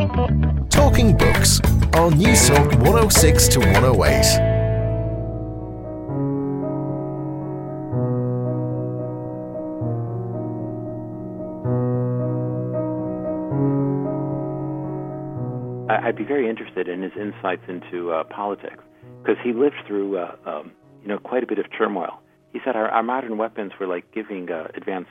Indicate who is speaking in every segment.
Speaker 1: Talking Books on Newstalk 106 to 108.
Speaker 2: I'd be very interested in his insights into uh, politics because he lived through, uh, um, you know, quite a bit of turmoil. He said our, our modern weapons were like giving uh, advanced,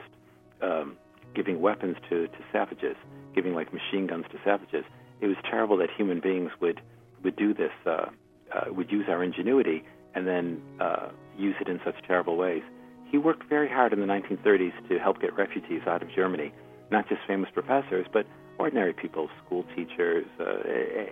Speaker 2: um, giving weapons to, to savages, giving like machine guns to savages. It was terrible that human beings would would do this, uh, uh, would use our ingenuity and then uh, use it in such terrible ways. He worked very hard in the 1930s to help get refugees out of Germany, not just famous professors, but ordinary people, school teachers, uh,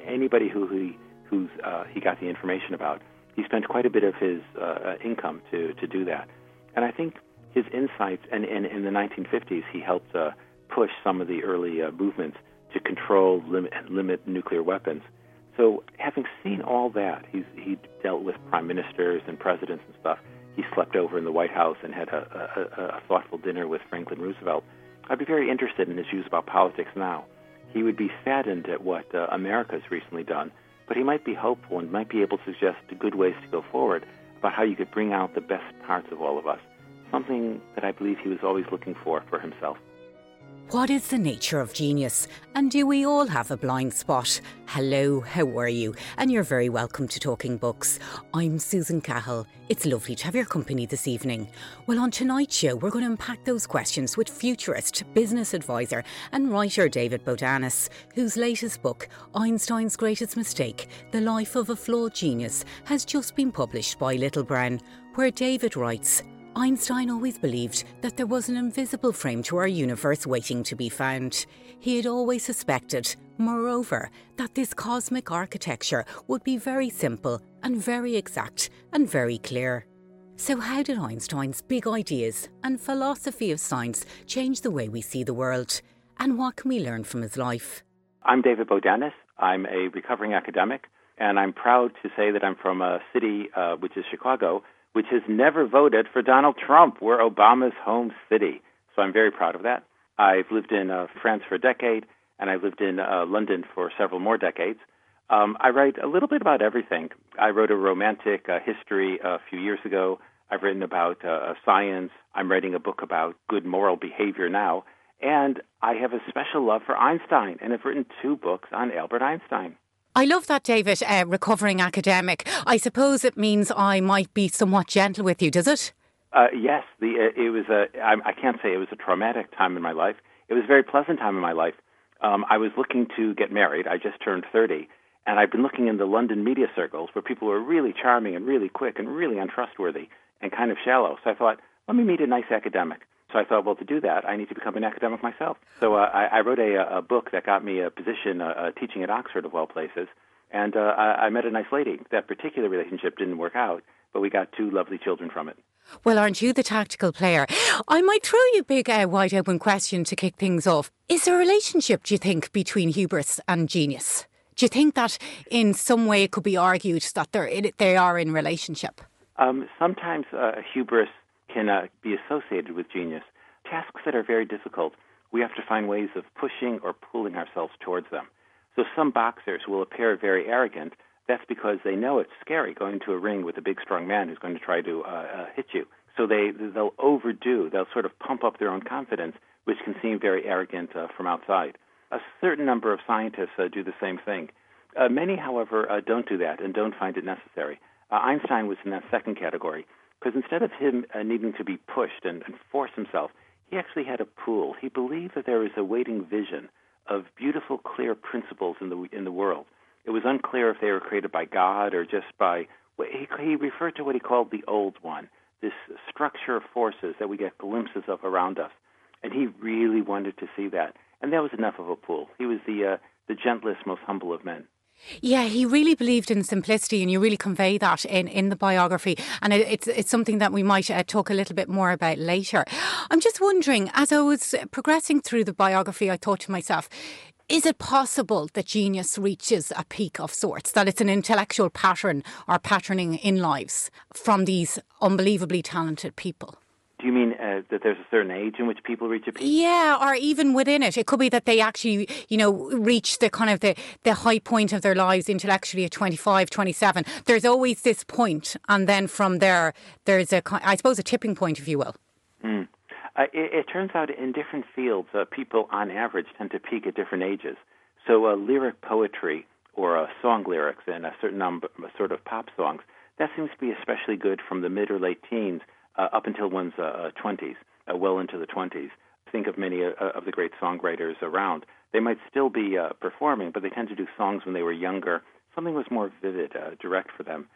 Speaker 2: anybody who he who's uh, he got the information about. He spent quite a bit of his uh, income to to do that, and I think his insights. And, and in the 1950s, he helped push some of the early uh, movements to control limit limit nuclear weapons. So, having seen all that, he's he dealt with prime ministers and presidents and stuff. He slept over in the White House and had a, a, a thoughtful dinner with Franklin Roosevelt. I'd be very interested in his views about politics now he would be saddened at what uh, America has recently done, but he might be hopeful and might be able to suggest good ways to go forward about how you could bring out the best parts of all of us, something that I believe he was always looking for for himself.
Speaker 3: What is the nature of genius? And do we all have a blind spot? Hello, how are you? And you're very welcome to Talking Books. I'm Susan Cahill. It's lovely to have your company this evening. Well, on tonight's show, we're going to unpack those questions with futurist, business advisor, and writer David Bodanis, whose latest book, Einstein's Greatest Mistake The Life of a Flawed Genius, has just been published by Little Brown, where David writes, Einstein always believed that there was an invisible frame to our universe waiting to be found. He had always suspected, moreover, that this cosmic architecture would be very simple and very exact and very clear. So, how did Einstein's big ideas and philosophy of science change the way we see the world? And what can we learn from his life?
Speaker 2: I'm David Bodanis. I'm a recovering academic, and I'm proud to say that I'm from a city uh, which is Chicago, which has never voted for Donald Trump. We're Obama's home city. So I'm very proud of that. I've lived in uh, France for a decade, and I've lived in uh, London for several more decades. Um, I write a little bit about everything. I wrote a romantic uh, history a few years ago. I've written about uh, science. I'm writing a book about good moral behavior now. And I have a special love for Einstein, and I've written two books on Albert Einstein.
Speaker 3: I love that, David, uh, recovering academic. I suppose it means I might be somewhat gentle with you, does it?
Speaker 2: Uh, yes, the, uh, it was a. I, I can't say it was a traumatic time in my life. It was a very pleasant time in my life. Um, I was looking to get married. I just turned 30, and I've been looking in the London media circles where people were really charming and really quick and really untrustworthy and kind of shallow. So I thought, let me meet a nice academic. So I thought, well, to do that, I need to become an academic myself. So uh, I, I wrote a, a book that got me a position uh, teaching at Oxford, of all places. And uh, I, I met a nice lady. That particular relationship didn't work out, but we got two lovely children from it.
Speaker 3: Well, aren't you the tactical player? I might throw you a big, uh, wide open question to kick things off. Is there a relationship, do you think, between hubris and genius? Do you think that in some way it could be argued that they're, they are in relationship?
Speaker 2: Um, sometimes uh, hubris can uh, be associated with genius. Tasks that are very difficult, we have to find ways of pushing or pulling ourselves towards them. So some boxers will appear very arrogant. That's because they know it's scary going to a ring with a big, strong man who's going to try to uh, uh, hit you. So they they'll overdo. They'll sort of pump up their own confidence, which can seem very arrogant uh, from outside. A certain number of scientists uh, do the same thing. Uh, many, however, uh, don't do that and don't find it necessary. Einstein was in that second category because instead of him uh, needing to be pushed and, and force himself, he actually had a pool. He believed that there was a waiting vision of beautiful, clear principles in the in the world. It was unclear if they were created by God or just by. He, he referred to what he called the old one, this structure of forces that we get glimpses of around us, and he really wanted to see that. And that was enough of a pool. He was the uh, the gentlest, most humble of men.
Speaker 3: Yeah, he really believed in simplicity, and you really convey that in, in the biography. And it, it's it's something that we might uh, talk a little bit more about later. I'm just wondering, as I was progressing through the biography, I thought to myself, is it possible that genius reaches a peak of sorts, that it's an intellectual pattern or patterning in lives from these unbelievably talented people?
Speaker 2: Do you mean uh, that there's a certain age in which people reach a peak?
Speaker 3: Yeah, or even within it. It could be that they actually, you know, reach the kind of the, the high point of their lives intellectually at 25, 27. There's always this point, and then from there, there's a, I suppose, a tipping point, if you will.
Speaker 2: Mm. Uh, it, it, turns out in different fields, uh, people on average tend to peak at different ages. So, uh, lyric poetry or uh, song lyrics and a certain number, sort of pop songs, that seems to be especially good from the mid or late teens uh, up until one's uh, 20s, uh, uh, well into the 20s. Think of many uh, of the great songwriters around. They might still be uh, performing, but they tend to do songs when they were younger. Something was more vivid, direct for them.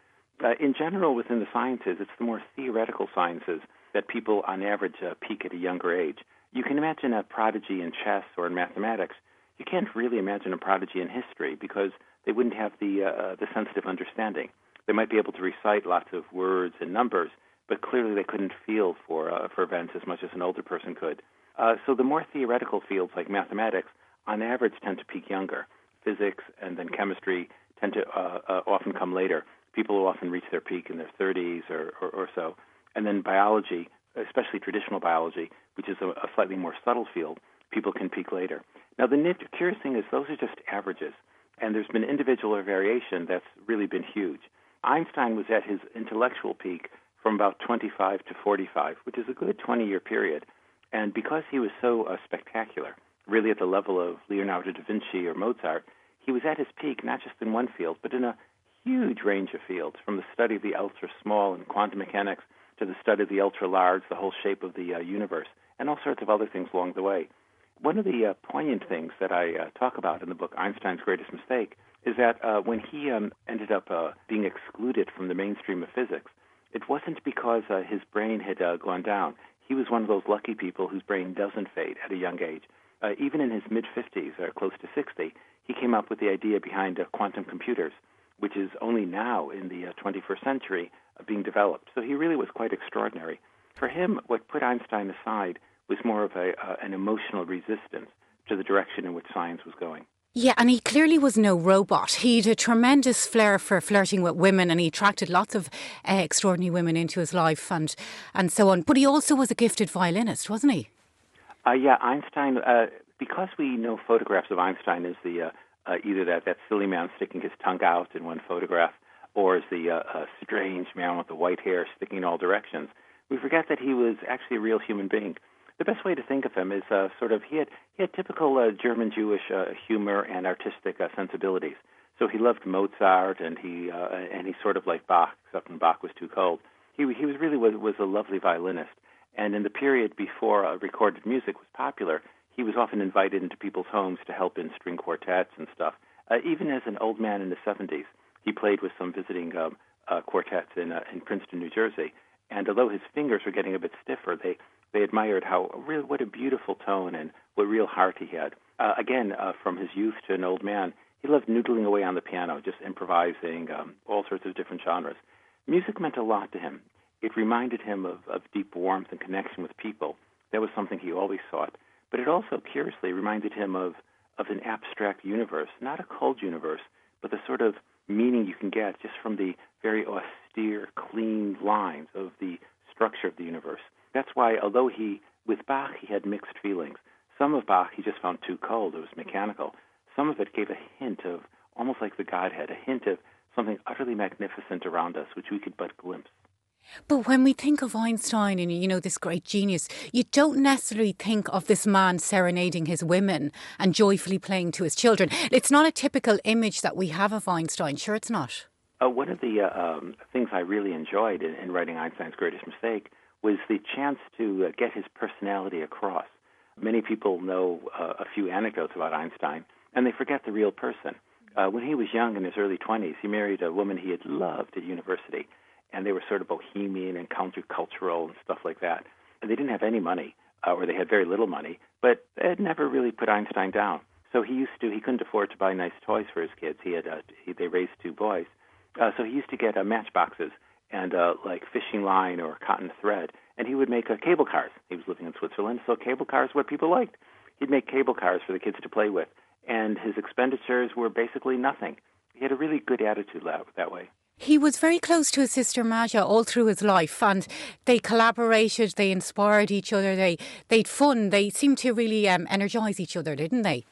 Speaker 2: In general, within the sciences, it's the more theoretical sciences that people, on average, peak at a younger age. You can imagine a prodigy in chess or in mathematics. You can't really imagine a prodigy in history because they wouldn't have the the sensitive understanding. They might be able to recite lots of words and numbers, but clearly they couldn't feel for uh, for events as much as an older person could. Uh, so the more theoretical fields like mathematics, on average, tend to peak younger. Physics and then chemistry tend to uh, uh, often come later. People often reach their peak in their 30s or, or, or so. And then biology, especially traditional biology, which is a, a slightly more subtle field, people can peak later. Now, the curious thing is those are just averages, and there's been individual variation that's really been huge. Einstein was at his intellectual peak from about 25 to 45, which is a good 20 year period. And because he was so uh, spectacular, really at the level of Leonardo da Vinci or Mozart, he was at his peak not just in one field, but in a huge range of fields, from the study of the ultra small and quantum mechanics to the study of the ultra large, the whole shape of the uh, universe, and all sorts of other things along the way. One of the uh, poignant things that I uh, talk about in the book, Einstein's Greatest Mistake, is that uh, when he um, ended up uh, being excluded from the mainstream of physics, it wasn't because uh, his brain had uh, gone down. He was one of those lucky people whose brain doesn't fade at a young age. Uh, even in his mid 50s, or close to 60, he came up with the idea behind uh, quantum computers, which is only now in the uh, 21st century uh, being developed. So he really was quite extraordinary. For him, what put Einstein aside was more of a, uh, an emotional resistance to the direction in which science was going.
Speaker 3: Yeah, and he clearly was no robot. He had a tremendous flair for flirting with women and he attracted lots of uh, extraordinary women into his life and, and so on. But he also was a gifted violinist, wasn't he?
Speaker 2: Uh, yeah, Einstein, uh, because we know photographs of Einstein as the uh, uh, either that, that silly man sticking his tongue out in one photograph or as the uh, strange man with the white hair sticking in all directions, we forget that he was actually a real human being the best way to think of him is uh, sort of he had he had typical uh, German Jewish uh, humor and artistic uh, sensibilities. So he loved Mozart and he uh, and he sort of liked Bach, except when Bach was too cold. He he was really was was a lovely violinist. And in the period before uh, recorded music was popular, he was often invited into people's homes to help in string quartets and stuff. Uh, even as an old man in the 70s, he played with some visiting um, uh, quartets in uh, in Princeton, New Jersey. And although his fingers were getting a bit stiffer, they they admired how really what a beautiful tone and what real heart he had. Uh, again, uh, from his youth to an old man, he loved noodling away on the piano, just improvising um, all sorts of different genres. Music meant a lot to him. It reminded him of, of deep warmth and connection with people. That was something he always sought. But it also, curiously, reminded him of, of an abstract universe, not a cold universe, but the sort of meaning you can get just from the very austere, clean lines of the structure of the universe. That's why, although he, with Bach, he had mixed feelings. Some of Bach he just found too cold, it was mechanical. Some of it gave a hint of, almost like the Godhead, a hint of something utterly magnificent around us, which we could but glimpse.
Speaker 3: But when we think of Einstein and, you know, this great genius, you don't necessarily think of this man serenading his women and joyfully playing to his children. It's not a typical image that we have of Einstein. Sure, it's not.
Speaker 2: Uh, one of the uh, um, things I really enjoyed in, in writing Einstein's Greatest Mistake was the chance to uh, get his personality across. Many people know uh, a few anecdotes about Einstein, and they forget the real person. Uh, when he was young in his early 20s, he married a woman he had loved at university, and they were sort of bohemian and countercultural and stuff like that. And they didn't have any money, uh, or they had very little money, but it never really put Einstein down. So he used to, he couldn't afford to buy nice toys for his kids. He had, uh, he, they raised two boys. Uh, so he used to get uh, matchboxes and uh, like fishing line or cotton thread, and he would make uh, cable cars. He was living in Switzerland, so cable cars what people liked. He'd make cable cars for the kids to play with, and his expenditures were basically nothing. He had a really good attitude that, that way.
Speaker 3: He was very close to his sister Maja all through his life, and they collaborated, they inspired each other, they they'd fun, they seemed to really um, energise each other, didn't they?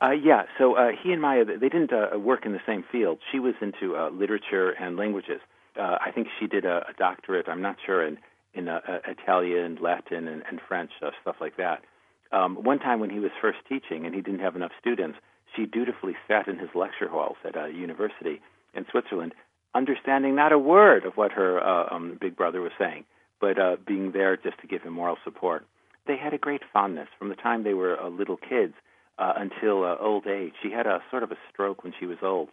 Speaker 2: Uh, yeah, so uh, he and Maja, they didn't uh, work in the same field. She was into uh, literature and languages. Uh, I think she did a, a doctorate, I'm not sure, in, in uh, Italian, Latin, and, and French, uh, stuff like that. Um, one time when he was first teaching and he didn't have enough students, she dutifully sat in his lecture halls at a university in Switzerland, understanding not a word of what her um, big brother was saying, but uh, being there just to give him moral support. They had a great fondness from the time they were little kids uh, until uh, old age. She had a sort of a stroke when she was old,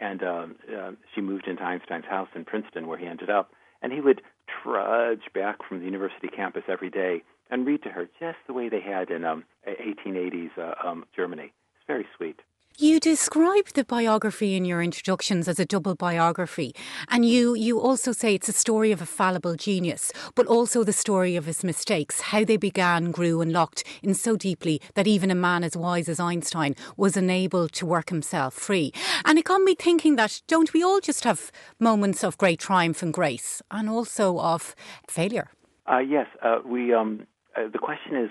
Speaker 2: and uh, uh, she moved into Einstein's house in Princeton, where he ended up. And he would trudge back from the university campus every day and read to her just the way they had in um, 1880s uh, um, Germany. It's very sweet.
Speaker 3: You describe the biography in your introductions as a double biography, and you, you also say it's a story of a fallible genius, but also the story of his mistakes, how they began, grew, and locked in so deeply that even a man as wise as Einstein was unable to work himself free. And it got me thinking that don't we all just have moments of great triumph and grace, and also of failure?
Speaker 2: Uh, yes, uh, we. Um, uh, the question is,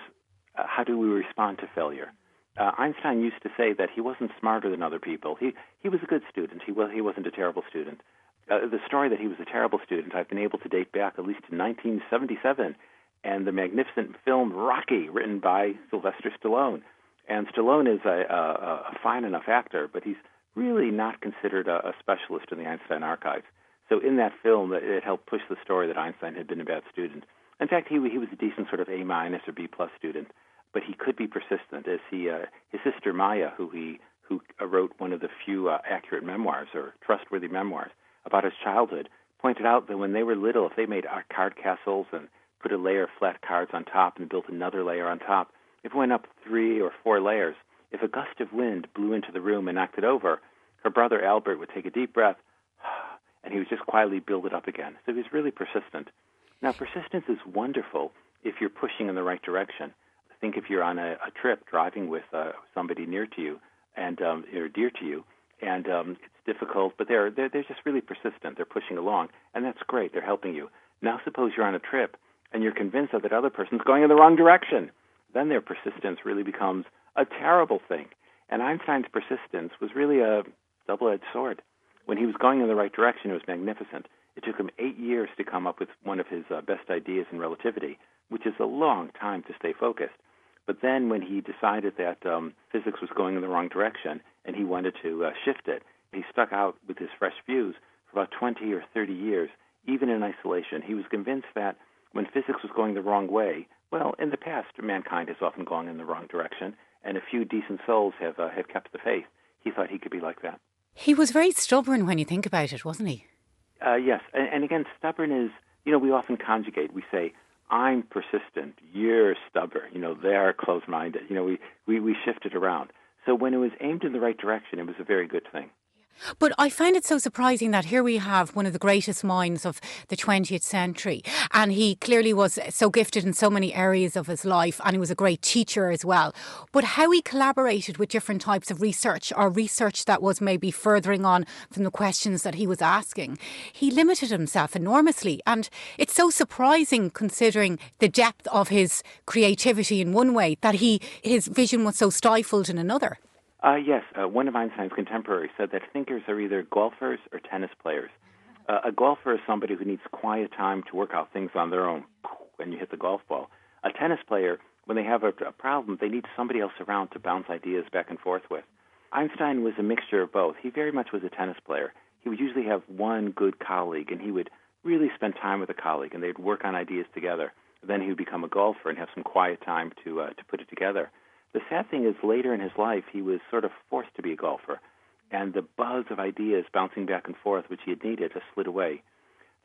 Speaker 2: uh, how do we respond to failure? Uh, Einstein used to say that he wasn't smarter than other people. He he was a good student. He was he wasn't a terrible student. Uh, the story that he was a terrible student, I've been able to date back at least to 1977, and the magnificent film Rocky, written by Sylvester Stallone. And Stallone is a, a, a fine enough actor, but he's really not considered a, a specialist in the Einstein archives. So in that film, it, helped push the story that Einstein had been a bad student. In fact, he he was a decent sort of A minus or B plus student but he could be persistent. As he, uh, his sister Maja, who he who wrote one of the few uh, accurate memoirs or trustworthy memoirs about his childhood, pointed out that when they were little, if they made card castles and put a layer of flat cards on top and built another layer on top, if it went up three or four layers, if a gust of wind blew into the room and knocked it over, her brother Albert would take a deep breath, and he would just quietly build it up again. So he was really persistent. Now, persistence is wonderful if you're pushing in the right direction think if you're on a, a trip driving with uh, somebody near to you and um, or dear to you, and um, it's difficult, but they're, they're they're just really persistent. They're pushing along, and that's great. They're helping you. Now, suppose you're on a trip and you're convinced that that other person's going in the wrong direction. Then their persistence really becomes a terrible thing. And Einstein's persistence was really a double-edged sword. When he was going in the right direction, it was magnificent. It took him eight years to come up with one of his uh, best ideas in relativity, which is a long time to stay focused. But then when he decided that um, physics was going in the wrong direction and he wanted to uh, shift it, he stuck out with his fresh views for about 20 or 30 years, even in isolation. He was convinced that when physics was going the wrong way, well, in the past, mankind has often gone in the wrong direction, and a few decent souls have, uh, have kept the faith. He thought he could be like that.
Speaker 3: He was very stubborn when you think about it, wasn't he?
Speaker 2: Uh, yes, and, and again, stubborn is, you know, we often conjugate. We say, I'm persistent, you're stubborn, you know, they're closed minded. You know, we, we, we shifted around. So when it was aimed in the right direction, it was a very good thing.
Speaker 3: But I find it so surprising that here we have one of the greatest minds of the 20th century. And he clearly was so gifted in so many areas of his life. And he was a great teacher as well. But how he collaborated with different types of research or research that was maybe furthering on from the questions that he was asking, he limited himself enormously. And it's so surprising considering the depth of his creativity in one way that he his vision was so stifled in another.
Speaker 2: Uh, yes, uh, one of Einstein's contemporaries said that thinkers are either golfers or tennis players. Uh, a golfer is somebody who needs quiet time to work out things on their own when you hit the golf ball. A tennis player, when they have a, a problem, they need somebody else around to bounce ideas back and forth with. Einstein was a mixture of both. He very much was a tennis player. He would usually have one good colleague, and he would really spend time with a colleague, and they'd work on ideas together. Then he would become a golfer and have some quiet time to uh, to put it together. The sad thing is, later in his life, he was sort of forced to be a golfer, and the buzz of ideas bouncing back and forth, which he had needed, has slid away.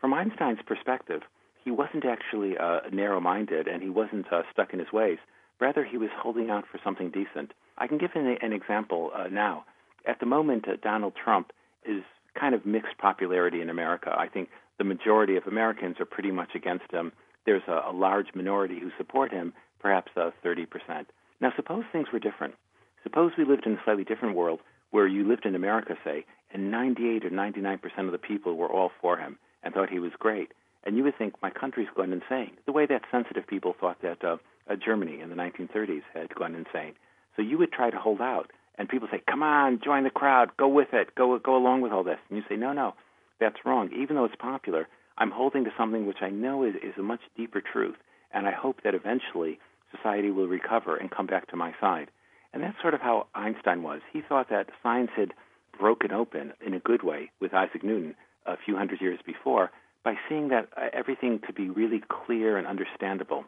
Speaker 2: From Einstein's perspective, he wasn't actually uh, narrow minded and he wasn't uh, stuck in his ways. Rather, he was holding out for something decent. I can give an, an example uh, now. At the moment, uh, Donald Trump is kind of mixed popularity in America. I think the majority of Americans are pretty much against him. There's a, a large minority who support him, perhaps uh, 30%. Now, suppose things were different. Suppose we lived in a slightly different world where you lived in America, say, and 98 or 99% of the people were all for him and thought he was great. And you would think my country's gone insane, the way that sensitive people thought that uh, uh, Germany in the 1930s had gone insane. So you would try to hold out, and people say, "Come on, join the crowd, go with it, go go along with all this." And you say, "No, no, that's wrong. Even though it's popular, I'm holding to something which I know is, is a much deeper truth, and I hope that eventually society will recover and come back to my side." And that's sort of how Einstein was. He thought that science had broken open in a good way with Isaac Newton a few hundred years before by seeing that uh, everything could be really clear and understandable.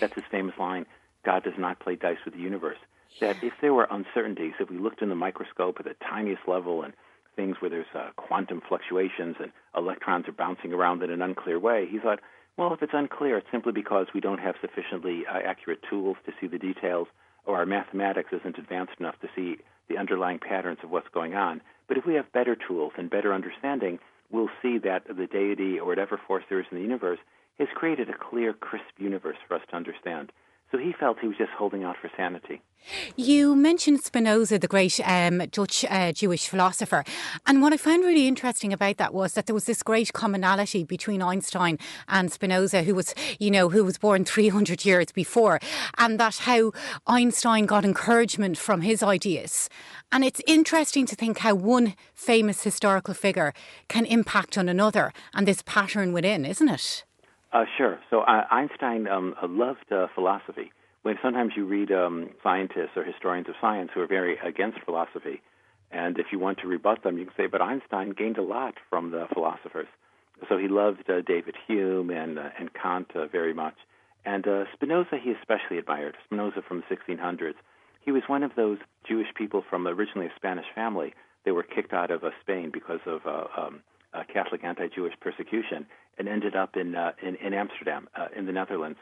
Speaker 2: That's his famous line God does not play dice with the universe. That if there were uncertainties, if we looked in the microscope at the tiniest level and things where there's uh, quantum fluctuations and electrons are bouncing around in an unclear way, he thought, well, if it's unclear, it's simply because we don't have sufficiently uh, accurate tools to see the details, or our mathematics isn't advanced enough to see the underlying patterns of what's going on. But if we have better tools and better understanding, we'll see that the deity or whatever force there is in the universe has created a clear, crisp universe for us to understand. So he felt he was just holding out for sanity.
Speaker 3: You mentioned Spinoza, the great um, Dutch uh, Jewish philosopher. And what I found really interesting about that was that there was this great commonality between Einstein and Spinoza, who was, you know, who was born 300 years before, and that how Einstein got encouragement from his ideas. And it's interesting to think how one famous historical figure can impact on another and this pattern within, isn't it?
Speaker 2: Uh, sure. So uh, Einstein um, loved uh, philosophy. When sometimes you read um, scientists or historians of science who are very against philosophy, and if you want to rebut them, you can say, "But Einstein gained a lot from the philosophers." So he loved uh, David Hume and uh, and Kant uh, very much, and Spinoza he especially admired. Spinoza from the 1600s. He was one of those Jewish people from originally a Spanish family. They were kicked out of Spain because of um, Catholic anti-Jewish persecution, and ended up in uh, in, in Amsterdam, uh, in the Netherlands.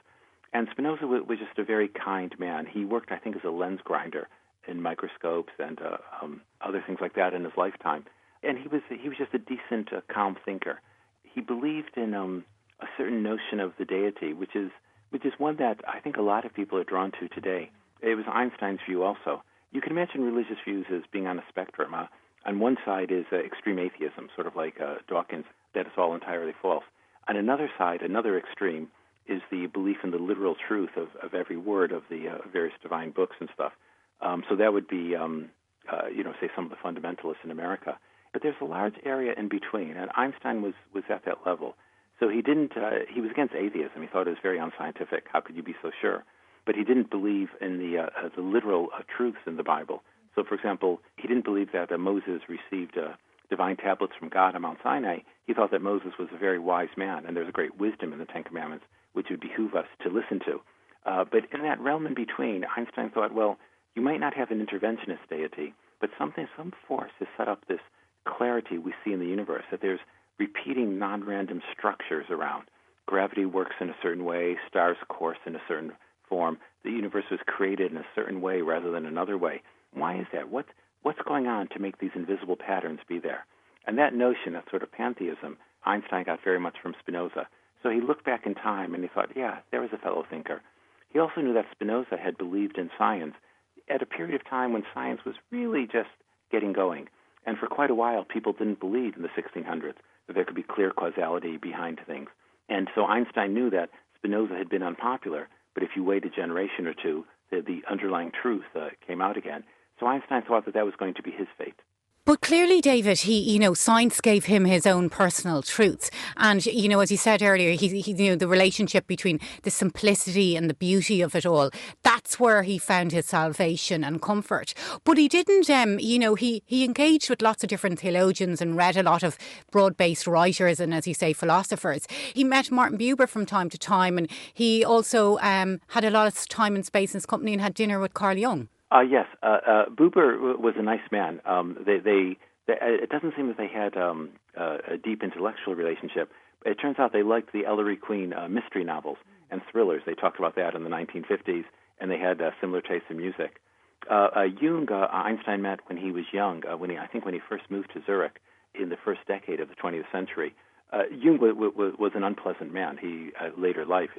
Speaker 2: And Spinoza w- was just a very kind man. He worked, I think, as a lens grinder in microscopes and uh, um, other things like that in his lifetime. And he was he was just a decent, uh, calm thinker. He believed in um, a certain notion of the deity, which is which is one that I think a lot of people are drawn to today. It was Einstein's view also. You can imagine religious views as being on a spectrum. On one side is uh, extreme atheism, sort of like uh, Dawkins, that it's all entirely false. On another side, another extreme, is the belief in the literal truth of, of every word of the uh, various divine books and stuff. Um, so that would be, um, uh, you know, say some of the fundamentalists in America. But there's a large area in between, and Einstein was was at that level. So he didn't. Uh, he was against atheism. He thought it was very unscientific. How could you be so sure? But he didn't believe in the uh, the literal truths in the Bible. So, for example, he didn't believe that Moses received uh, divine tablets from God on Mount Sinai. He thought that Moses was a very wise man, and there's a great wisdom in the Ten Commandments, which would behoove us to listen to. Uh, but in that realm in between, Einstein thought, well, you might not have an interventionist deity, but something, some force has set up this clarity we see in the universe, that there's repeating non-random structures around. Gravity works in a certain way, stars course in a certain form. The universe was created in a certain way rather than another way. Why is that? What, what's going on to make these invisible patterns be there? And that notion, that sort of pantheism, Einstein got very much from Spinoza. So he looked back in time and he thought, yeah, there was a fellow thinker. He also knew that Spinoza had believed in science at a period of time when science was really just getting going. And for quite a while, people didn't believe in the 1600s that there could be clear causality behind things. And so Einstein knew that Spinoza had been unpopular, but if you wait a generation or two, the, the underlying truth uh, came out again. So Einstein thought that that was going to be his fate.
Speaker 3: But clearly, David, he, you know, science gave him his own personal truths. And, you know, as you said earlier, he, he, you know, the relationship between the simplicity and the beauty of it all, that's where he found his salvation and comfort. But he didn't, um, you know, he, he engaged with lots of different theologians and read a lot of broad based writers and, as you say, philosophers. He met Martin Buber from time to time and he also um, had a lot of time and space in his company and had dinner with Carl Jung.
Speaker 2: Uh, yes, uh, uh, Buber was a nice man. Um, they, they, they, uh, it doesn't seem that they had um, uh, a deep intellectual relationship. It turns out they liked the Ellery Queen uh, mystery novels and thrillers. They talked about that in the 1950s, and they had uh, similar tastes in music. Uh, uh, Jung, uh, Einstein met when he was young. Uh, when he, I think, when he first moved to Zurich in the first decade of the 20th century. Uh, Jung w- w- was an unpleasant man. He, uh, later life,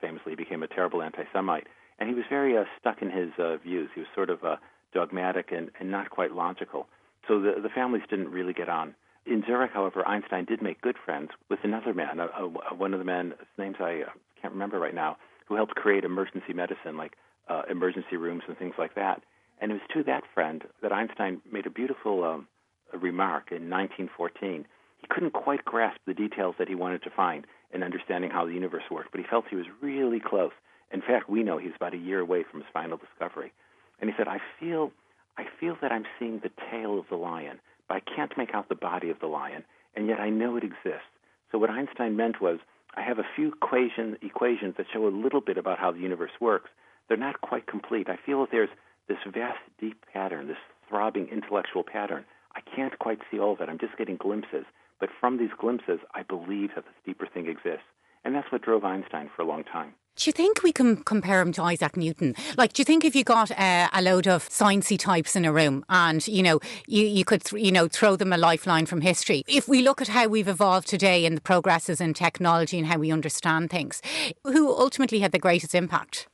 Speaker 2: famously became a terrible anti-Semite and he was very uh, stuck in his uh, views. He was sort of uh, dogmatic and, and not quite logical. So the, the families didn't really get on. In Zurich, however, Einstein did make good friends with another man, a, a, one of the men, whose names I uh, can't remember right now, who helped create emergency medicine, like uh, emergency rooms and things like that. And it was to that friend that Einstein made a beautiful um, remark in 1914. He couldn't quite grasp the details that he wanted to find in understanding how the universe worked, but he felt he was really close. In fact, we know he's about a year away from his final discovery. And he said, I feel, I feel that I'm seeing the tail of the lion, but I can't make out the body of the lion, and yet I know it exists. So what Einstein meant was, I have a few equation, equations that show a little bit about how the universe works. They're not quite complete. I feel that there's this vast, deep pattern, this throbbing intellectual pattern. I can't quite see all of it. I'm just getting glimpses. But from these glimpses, I believe that this deeper thing exists. And that's what drove Einstein for a long time.
Speaker 3: Do you think we can compare him to Isaac Newton? Like, do you think if you got uh, a load of sciencey types in a room and, you know, you, you could, th- you know, throw them a lifeline from history? If we look at how we've evolved today and the progresses in technology and how we understand things, who ultimately had the greatest impact?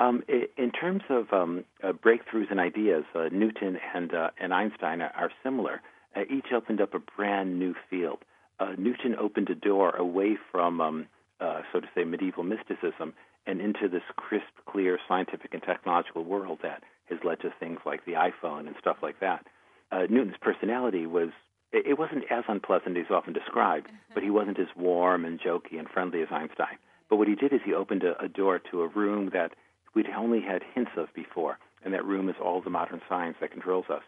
Speaker 2: Um, in terms of um, uh, breakthroughs and ideas, uh, Newton and, uh, and Einstein are, are similar. Uh, each opened up a brand new field. Uh, Newton opened a door away from um, uh, so to say, medieval mysticism and into this crisp, clear scientific and technological world that has led to things like the iPhone and stuff like that. Uh, Newton's personality was it wasn't as unpleasant as often described, but he wasn't as warm and jokey and friendly as Einstein. But what he did is he opened a, a door to a room that we'd only had hints of before, and that room is all the modern science that controls us.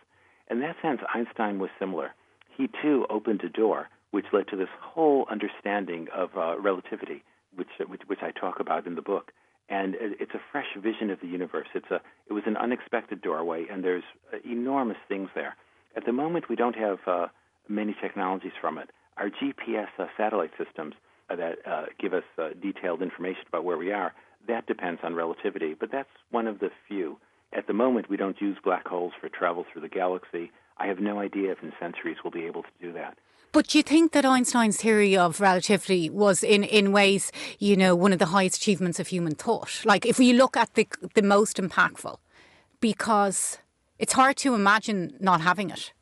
Speaker 2: In that sense, Einstein was similar. He too opened a door which led to this whole understanding of uh, relativity, which, which, which I talk about in the book. And it's a fresh vision of the universe. It's a it was an unexpected doorway, and there's uh, enormous things there. At the moment, we don't have uh, many technologies from it. Our GPS uh, satellite systems that uh, give us uh, detailed information about where we are that depends on relativity, but that's one of the few. At the moment, we don't use black holes for travel through the galaxy. I have no idea if in centuries we'll be able to do that.
Speaker 3: But do you think that Einstein's theory of relativity was, in, in ways, you know, one of the highest achievements of human thought? Like, if we look at the, the most impactful, because it's hard to imagine not having it.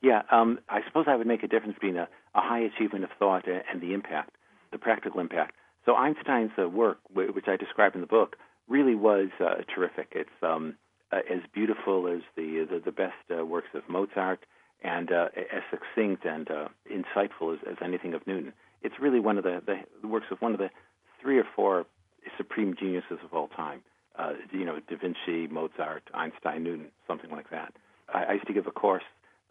Speaker 2: Yeah, um, I suppose I would make a difference between a, a high achievement of thought and the impact, the practical impact. So Einstein's uh, work, which I describe in the book, really was uh, terrific. It's um, uh, as beautiful as the the, the best uh, works of Mozart and uh, as succinct and uh, insightful as, as anything of Newton. It's really one of the, the, works of one of the three or four supreme geniuses of all time. Uh, you know, Da Vinci, Mozart, Einstein, Newton, something like that. I, I used to give a course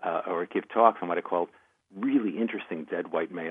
Speaker 2: uh, or give talks on what I called really interesting dead white male